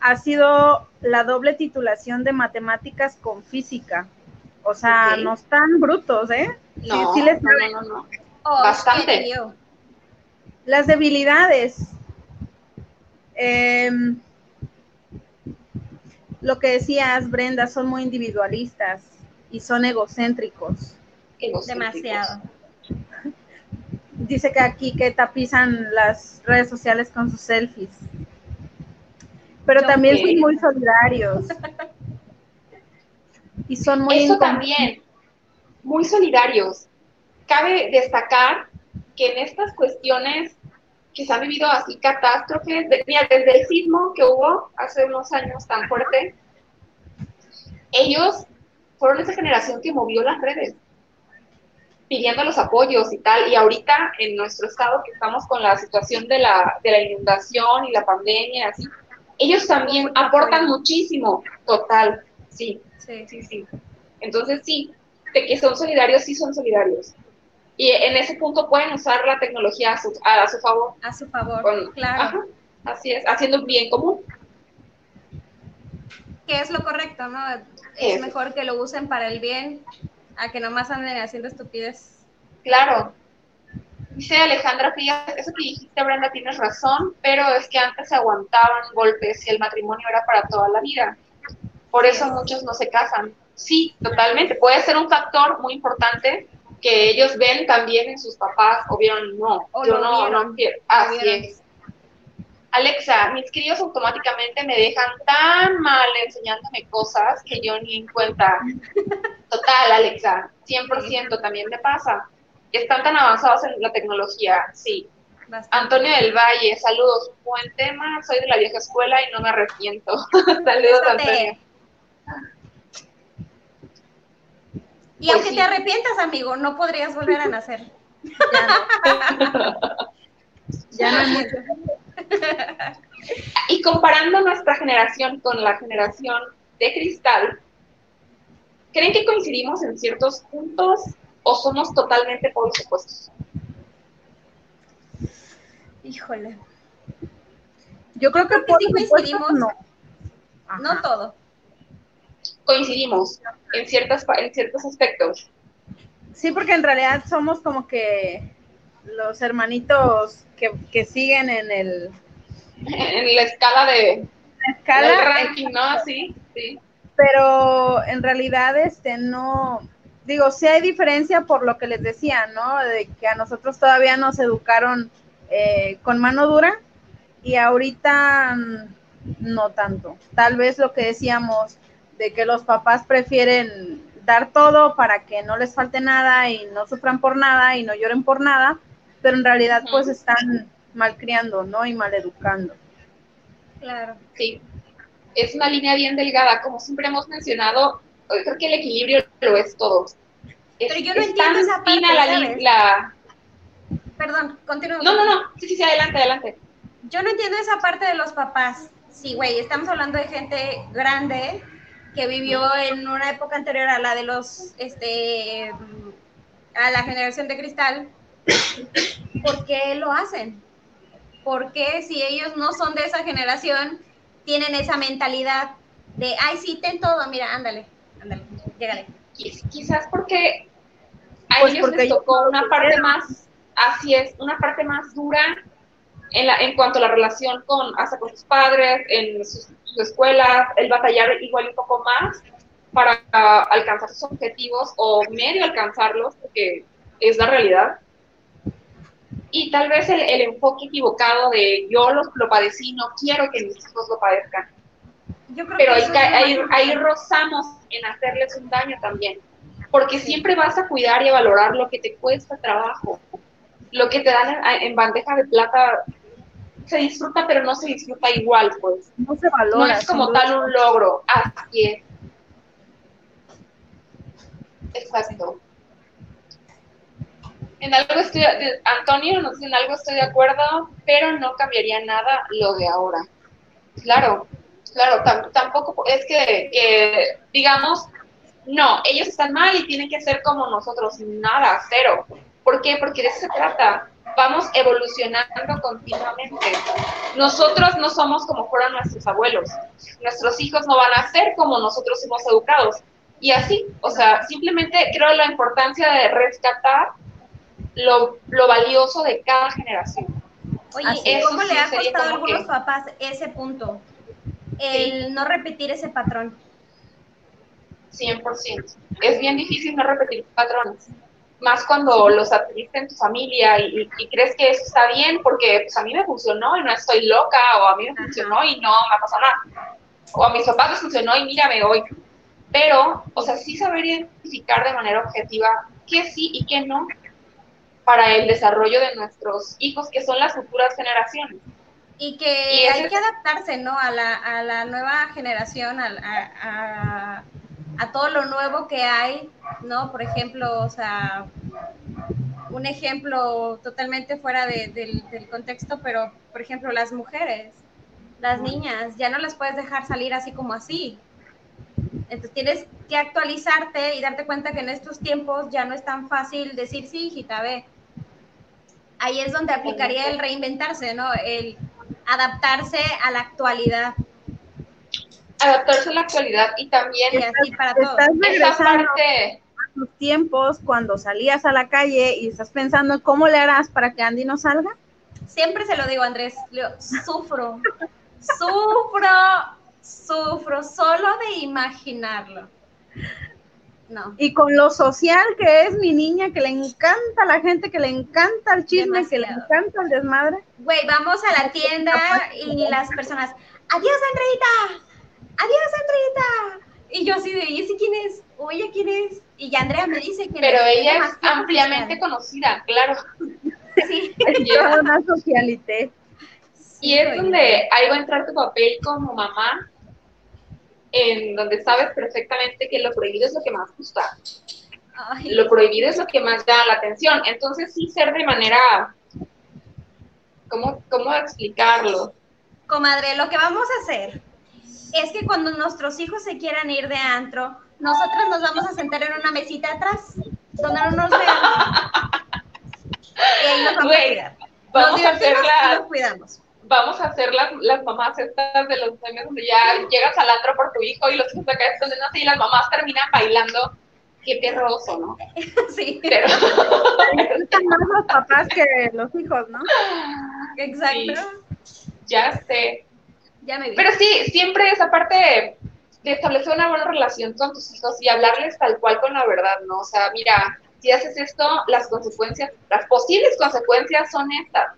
ha sido la doble titulación de matemáticas con física. O sea, no están brutos, ¿eh? No, no, no, no, oh, Bastante. Las debilidades. Em, lo que decías, Brenda, son muy individualistas y son egocéntricos. Demasiado. Dice que aquí que tapizan las redes sociales con sus selfies pero también son muy solidarios. y son muy... Eso también, muy solidarios. Cabe destacar que en estas cuestiones que se han vivido así catástrofes, desde el sismo que hubo hace unos años tan fuerte, ellos fueron esa generación que movió las redes, pidiendo los apoyos y tal, y ahorita en nuestro estado que estamos con la situación de la, de la inundación y la pandemia, así, ellos también aportan muchísimo, total, sí, sí, sí, sí. Entonces sí, de que son solidarios, sí son solidarios. Y en ese punto pueden usar la tecnología a su, a, su favor. A su favor, claro. Así es, haciendo un bien común. Que es lo correcto, ¿no? Es mejor que lo usen para el bien a que nomás anden haciendo estupidez. Claro. Dice Alejandra Frías, eso que dijiste, Brenda, tienes razón, pero es que antes se aguantaban golpes y el matrimonio era para toda la vida. Por eso muchos no se casan. Sí, totalmente. Puede ser un factor muy importante que ellos ven también en sus papás, o vieron, no, yo no, no quiero. Así es. Alexa, mis críos automáticamente me dejan tan mal enseñándome cosas que yo ni en cuenta. Total, Alexa, 100% también me pasa. Están tan avanzados en la tecnología, sí. Antonio del Valle, saludos. Buen tema, soy de la vieja escuela y no me arrepiento. saludos, Antonio. Y aunque pues te arrepientas, amigo, no podrías volver a nacer. Ya no. ya y comparando nuestra generación con la generación de cristal, ¿creen que coincidimos en ciertos puntos o somos totalmente por opuestos? Híjole. Yo creo que, sí coincidimos. No. no todo. Coincidimos en, ciertas, en ciertos aspectos. Sí, porque en realidad somos como que los hermanitos que, que siguen en el... En la escala de... La escala. ranking, ¿no? Sí, sí. Pero en realidad, este, no... Digo, sí hay diferencia por lo que les decía, ¿no? De que a nosotros todavía nos educaron eh, con mano dura y ahorita mm, no tanto. Tal vez lo que decíamos de que los papás prefieren dar todo para que no les falte nada y no sufran por nada y no lloren por nada, pero en realidad pues están malcriando, ¿no? Y maleducando. Claro. Sí, es una línea bien delgada, como siempre hemos mencionado, creo que el equilibrio lo es todo. pero yo no entiendo esa parte, la, la, Perdón, continúa. No, no, no, sí, sí, sí, adelante, adelante. Yo no entiendo esa parte de los papás. Sí, güey, estamos hablando de gente grande que vivió en una época anterior a la de los, este, a la generación de cristal, ¿por qué lo hacen? ¿Por qué si ellos no son de esa generación, tienen esa mentalidad de, ay, sí, ten todo, mira, ándale, ándale, llégale? Quizás porque a pues ellos les tocó una parte más, así es, una parte más dura en, la, en cuanto a la relación con, hasta con sus padres, en sus, escuelas, el batallar igual un poco más para alcanzar sus objetivos o medio alcanzarlos, porque es la realidad y tal vez el, enfoque equivocado de yo lo, lo, padecí, no quiero que mis hijos lo padezcan. Yo creo Pero ahí, ahí, rozamos en hacerles un daño también, porque siempre vas a cuidar y a valorar lo que te cuesta trabajo. Lo que te dan en, bandeja de plata se disfruta, pero no se disfruta igual, pues. No se valora. No es como tal un logro. Así es. Exacto en algo estoy, Antonio, no sé, en algo estoy de acuerdo, pero no cambiaría nada lo de ahora. Claro, claro, tampoco es que, digamos, no, ellos están mal y tienen que ser como nosotros, nada, cero. ¿Por qué? Porque de eso se trata. Vamos evolucionando continuamente. Nosotros no somos como fueron nuestros abuelos. Nuestros hijos no van a ser como nosotros hemos educados. Y así, o sea, simplemente creo la importancia de rescatar lo, valioso de cada generación. Oye, ¿cómo le ha costado a algunos papás ese punto? El no repetir ese patrón. 100%. Es bien difícil no repetir patrones. Más cuando los adquiriste en tu familia y, crees que eso está bien porque pues, a mí me funcionó y no estoy loca, o a mí me funcionó y no me ha pasado nada. O a mis papás les funcionó y mírame hoy. Pero, o sea, sí saber identificar de manera objetiva qué sí y qué no para el desarrollo de nuestros hijos, que son las futuras generaciones. Y que hay que adaptarse, ¿no? A la, a la nueva generación, a, a, todo lo nuevo que hay, ¿no? Por ejemplo, o sea, un ejemplo totalmente fuera de, del, del contexto, pero, por ejemplo, las mujeres, las niñas, ya no las puedes dejar salir así como así. Entonces tienes que actualizarte y darte cuenta que en estos tiempos ya no es tan fácil decir, sí, hijita, ve, ahí es donde aplicaría el reinventarse, ¿no? El, adaptarse a la actualidad. Adaptarse a la actualidad y también Y así para todos. Estás esa regresando parte, a tus tiempos cuando salías a la calle y estás pensando cómo le harás para que Andy no salga. Siempre se lo digo, Andrés, yo sufro, sufro, sufro, solo de imaginarlo. No, Y con lo social que es mi niña, que le encanta a la gente, que le encanta el chisme, que le Demasiado. encanta el desmadre. güey, vamos a la tienda y las personas, adiós, Andreita, adiós, Andreita. Y yo así de, ¿y ese quién es? ¿O ella quién es? Y ya Andrea me dice que pero ella es demasiado ampliamente conocida, claro. Sí. Toda es, una socialité. y es güey. donde ahí va a entrar tu papel como mamá, en donde sabes perfectamente que lo prohibido es lo que más gusta. Ay, lo prohibido es lo que más llama la atención. Entonces, sí ser de manera, ¿cómo, cómo explicarlo? Comadre, lo que vamos a hacer es que cuando nuestros hijos se quieran ir de antro, nosotros nos vamos a sentar en una mesita atrás, donde no nos vean. Y ahí nos vamos a cuidar. Vamos nos a hacer las, nos cuidamos. Vamos a hacer las, las mamás estas de los memes donde ya llegas al antro por tu hijo y los hijos acá escondiéndose y las mamás terminan bailando. Qué perroso, ¿no? Sí, Pero, Están más los papás que los hijos, ¿no? exacto. ya sé. Ya me vi. Pero sí, siempre esa parte de, de establecer una buena relación con tus hijos y hablarles tal cual con la verdad, ¿no? O sea, mira, si haces esto, las consecuencias, las posibles consecuencias son estas.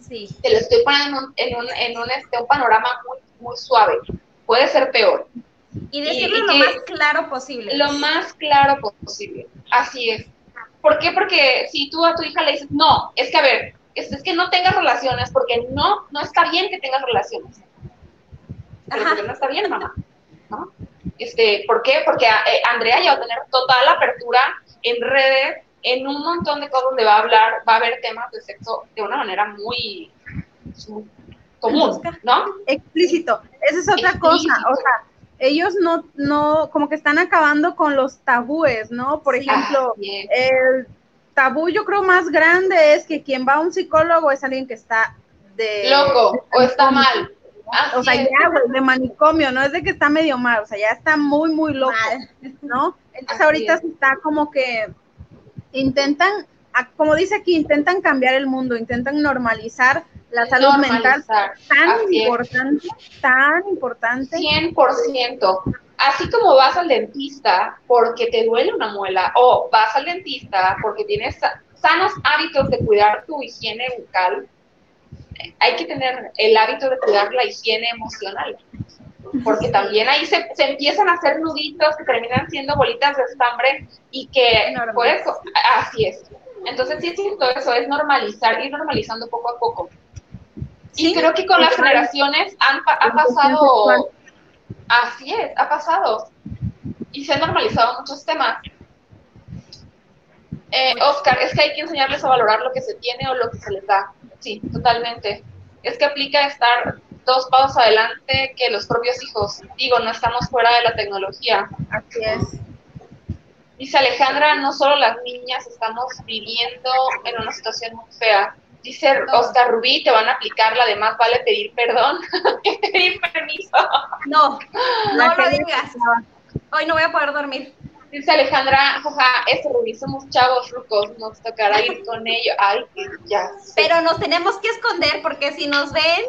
Sí, Te lo estoy poniendo en un, en un, en un, este, un panorama muy, muy suave. Puede ser peor. y decirlo y lo más claro posible. Lo más claro posible. Así es. ¿Por qué? Porque si tú a tu hija le dices, no, es que a ver, es, es que no tengas relaciones porque no, no está bien que tengas relaciones. Porque no está bien, mamá. ¿No? Este, ¿Por qué? Porque eh, Andrea ya va a tener total apertura en redes, en un montón de cosas donde va a hablar, va a haber temas de sexo de una manera muy, común, ¿no? Explícito. Esa es otra cosa. O sea, ellos no, no, como que están acabando con los tabúes, ¿no? Por ejemplo, el tabú yo creo más grande es que quien va a un psicólogo es alguien que está de... Loco, o está mal. Así O sea, es. ya, güey, de manicomio, no es de que está medio mal, o sea, ya está muy, muy loco, Mal. ¿no? Entonces Así ahorita es. está como que intentan, como dice aquí, intentan cambiar el mundo, intentan normalizar la salud mental tan importante, tan importante. 100%. Así como vas al dentista porque te duele una muela o vas al dentista porque tienes sa- sanos hábitos de cuidar tu higiene bucal, hay que tener el hábito de cuidar la higiene emocional. Porque también ahí se, se empiezan a hacer nuditos que terminan siendo bolitas de estambre y que Enormes. puedes, así es. Entonces sí siento eso, es normalizar, ir normalizando poco a poco. Sí, y creo que con las generaciones han, ha pasado, así es, ha pasado. Y se han normalizado muchos temas. Eh, Oscar, es que hay que enseñarles a valorar lo que se tiene o lo que se les da. Sí, totalmente. Es que aplica estar dos pasos adelante que los propios hijos. Digo, no estamos fuera de la tecnología. Así es. Dice Alejandra, no solo las niñas estamos viviendo en una situación muy fea. Dice Oscar Rubí, te van a aplicar la de más vale pedir perdón que pedir permiso. No, no lo digas. Hoy no voy a poder dormir. Dice Alejandra, jaja, eso Rubí, somos chavos rucos, nos tocará ir con ellos. Ay, ya sé. Pero nos tenemos que esconder porque si nos ven,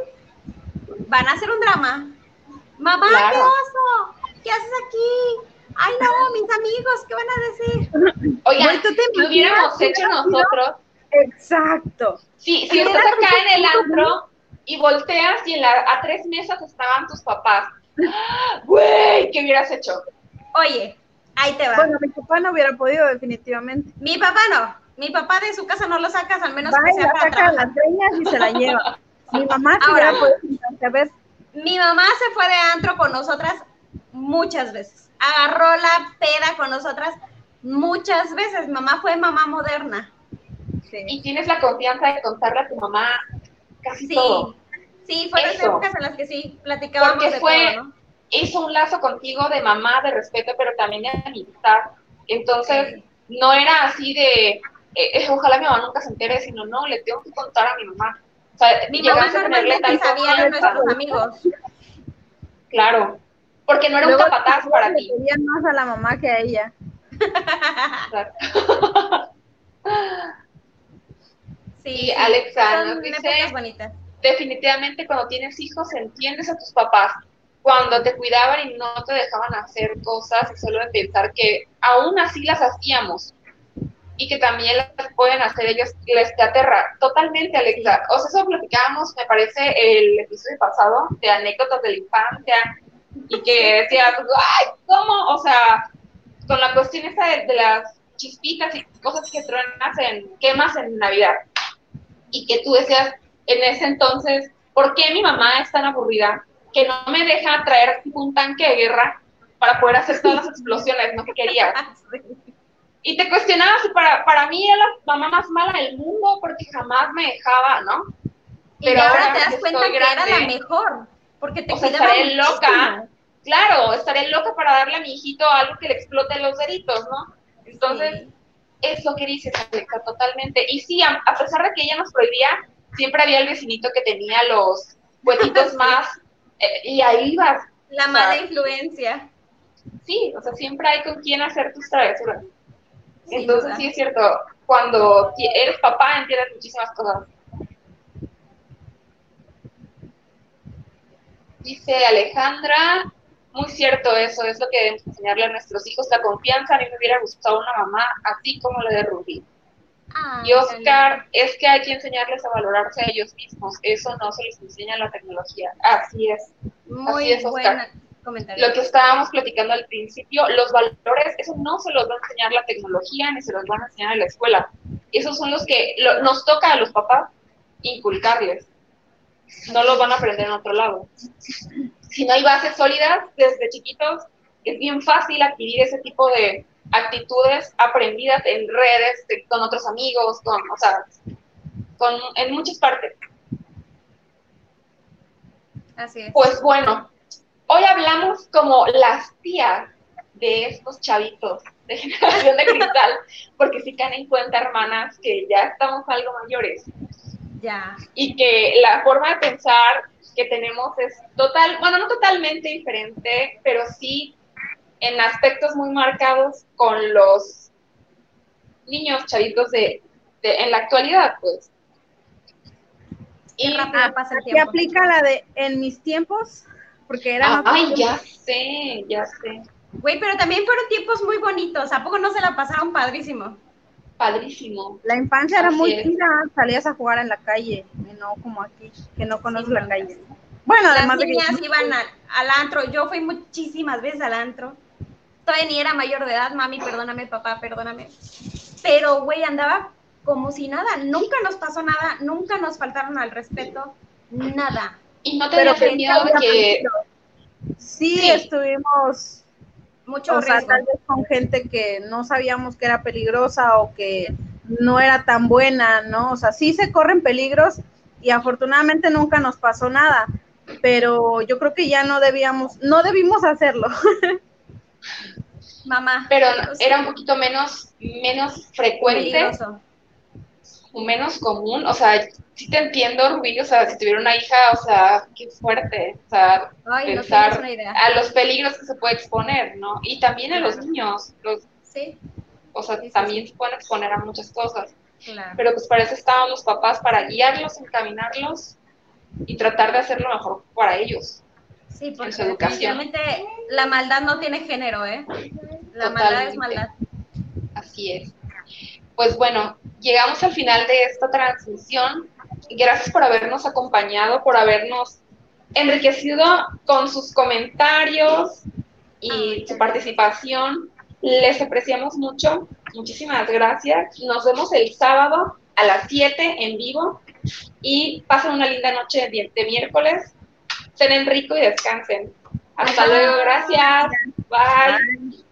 van a hacer un drama. Mamá, Claro. ¿qué oso? ¿Qué haces aquí? Ay, no, mis amigos, ¿qué van a decir? Oigan, Güey, ¿tú te ¿qué hubiéramos hecho nosotros? Exacto. Sí, si estás acá en el antro y volteas y en la, a tres mesas estaban tus papás. ¡Ah! Güey, ¿qué hubieras hecho? Oye, ahí te va. Bueno, mi papá no hubiera podido definitivamente. Mi papá no. Mi papá de su casa no lo sacas, al menos Va que sea la para saca trabajar. las greñas y se la lleva. Mi mamá sí Ahora. a ver. Mi mamá se fue de antro con nosotras muchas veces. Agarró la peda con nosotras muchas veces. Mamá fue mamá moderna. Sí. Y tienes la confianza de contarle a tu mamá casi Sí. todo. Sí, fueron Eso. épocas en las que sí platicábamos Porque de fue- todo, ¿no? Hizo un lazo contigo de mamá, de respeto, pero también de amistad. Entonces, no era así de, eh, eh, ojalá mi mamá nunca se entere, sino no, le tengo que contar a mi mamá. Sea, Mi mamá llegamos a tenerle normalmente sabía de nuestros amigos. Claro, porque no era un Luego, capataz para ti. querían más a la mamá que a ella. Sí, Y sí, Alexa nos dice- bonitas. Definitivamente cuando tienes hijos entiendes a tus papás. Cuando te cuidaban y no te dejaban hacer cosas y solo de pensar que aún así las hacíamos y que también las pueden hacer ellos, les te aterra. Totalmente, Alexa. O sea, eso platicábamos, me parece, el episodio pasado de anécdotas de la infancia y que decías, ay, ¿cómo? O sea, con la cuestión esa de, de las chispitas y cosas que truenas en, quemas en Navidad. Y que tú decías en ese entonces, ¿por qué mi mamá es tan aburrida que no me deja traer un tanque de guerra para poder hacer todas las explosiones, no que quería? Y te cuestionabas, y para, para mí era la mamá más mala del mundo porque jamás me dejaba, ¿no? Y Pero ahora ahora te das que cuenta que era la mejor, porque te o sea, estaré loca. Claro, estaré loca para darle a mi hijito algo que le explote los deditos, ¿no? Entonces, Sí. es lo que dices, Alexa, totalmente. Y sí, a, a pesar de que ella nos prohibía, siempre había el vecinito que tenía los huequitos Sí. más, eh, y ahí vas. La mala influencia. Sí, o sea, siempre hay con quién hacer tus travesuras. Entonces, sí es cierto, cuando eres papá entiendes muchísimas cosas. Dice Alejandra, muy cierto eso, es lo que debemos enseñarle a nuestros hijos, la confianza. A mí me hubiera gustado una mamá así como la de Rubí. Ay, Y Oscar, es que hay que enseñarles a valorarse a ellos mismos. Eso no se les enseña en la tecnología. Así es. Muy así es, Oscar. buena comentario. Lo que estábamos platicando al principio, los valores, eso no se los va a enseñar la tecnología ni se los van a enseñar en la escuela. Esos son los que lo- nos toca a los papás inculcarles. No los van a aprender en otro lado. Si no hay bases sólidas desde chiquitos, es bien fácil adquirir ese tipo de actitudes aprendidas en redes, de- con otros amigos, con, o sea, con, en muchas partes. Así es. Pues bueno, hoy hablamos como las tías de estos chavitos de generación de cristal, porque sí caen en cuenta, hermanas, que ya estamos algo mayores Ya. y que la forma de pensar que tenemos es total, bueno, no totalmente diferente, pero sí en aspectos muy marcados con los niños chavitos de, de- en la actualidad, pues. Qué Y, rápido pasa el Aquí tiempo. aplica la de en mis tiempos, porque era más ay, ya sé, ya sé. Güey, pero también fueron tiempos muy bonitos. ¿A poco no se la pasaron padrísimo? Padrísimo. La infancia era Así muy es. chida, salías a jugar en la calle, y no como aquí, que no conoces Sí, la calle. Bueno, Las además de que niñas iban al, al antro. Yo fui muchísimas veces al antro. Todavía ni era mayor de edad, mami, perdóname, papá, perdóname. Pero, güey, andaba como si nada. Nunca nos pasó nada, nunca nos faltaron al respeto, nada. Y no te miedo de que sí, Sí. estuvimos, Mucho o sea, riesgo. tal vez con gente que no sabíamos que era peligrosa o que no era tan buena, ¿no? O sea, sí se corren peligros y afortunadamente nunca nos pasó nada, pero yo creo que ya no debíamos, no debimos hacerlo. Mamá. pero era un poquito menos menos frecuente peligroso. Menos común, o sea, sí te entiendo, Rubí, o sea, si tuviera una hija, o sea, qué fuerte, o sea, Ay, pensar tienes una idea. a los peligros que se puede exponer, ¿no? Y también a los niños, los, Sí, o sea, Sí, sí, también se pueden exponer a muchas cosas, claro. pero pues para eso estaban los papás, para guiarlos, encaminarlos y tratar de hacer lo mejor para ellos. Sí, en porque su educación. la maldad no tiene género, ¿eh? La maldad es Totalmente. maldad. Así es. Pues bueno, llegamos al final de esta transmisión. Gracias por habernos acompañado, por habernos enriquecido con sus comentarios y su participación. Les apreciamos mucho. Muchísimas gracias. Nos vemos el sábado a las 7 en vivo y pasen una linda noche de, miércoles. Cenen rico y descansen. Hasta luego. Gracias. Bye.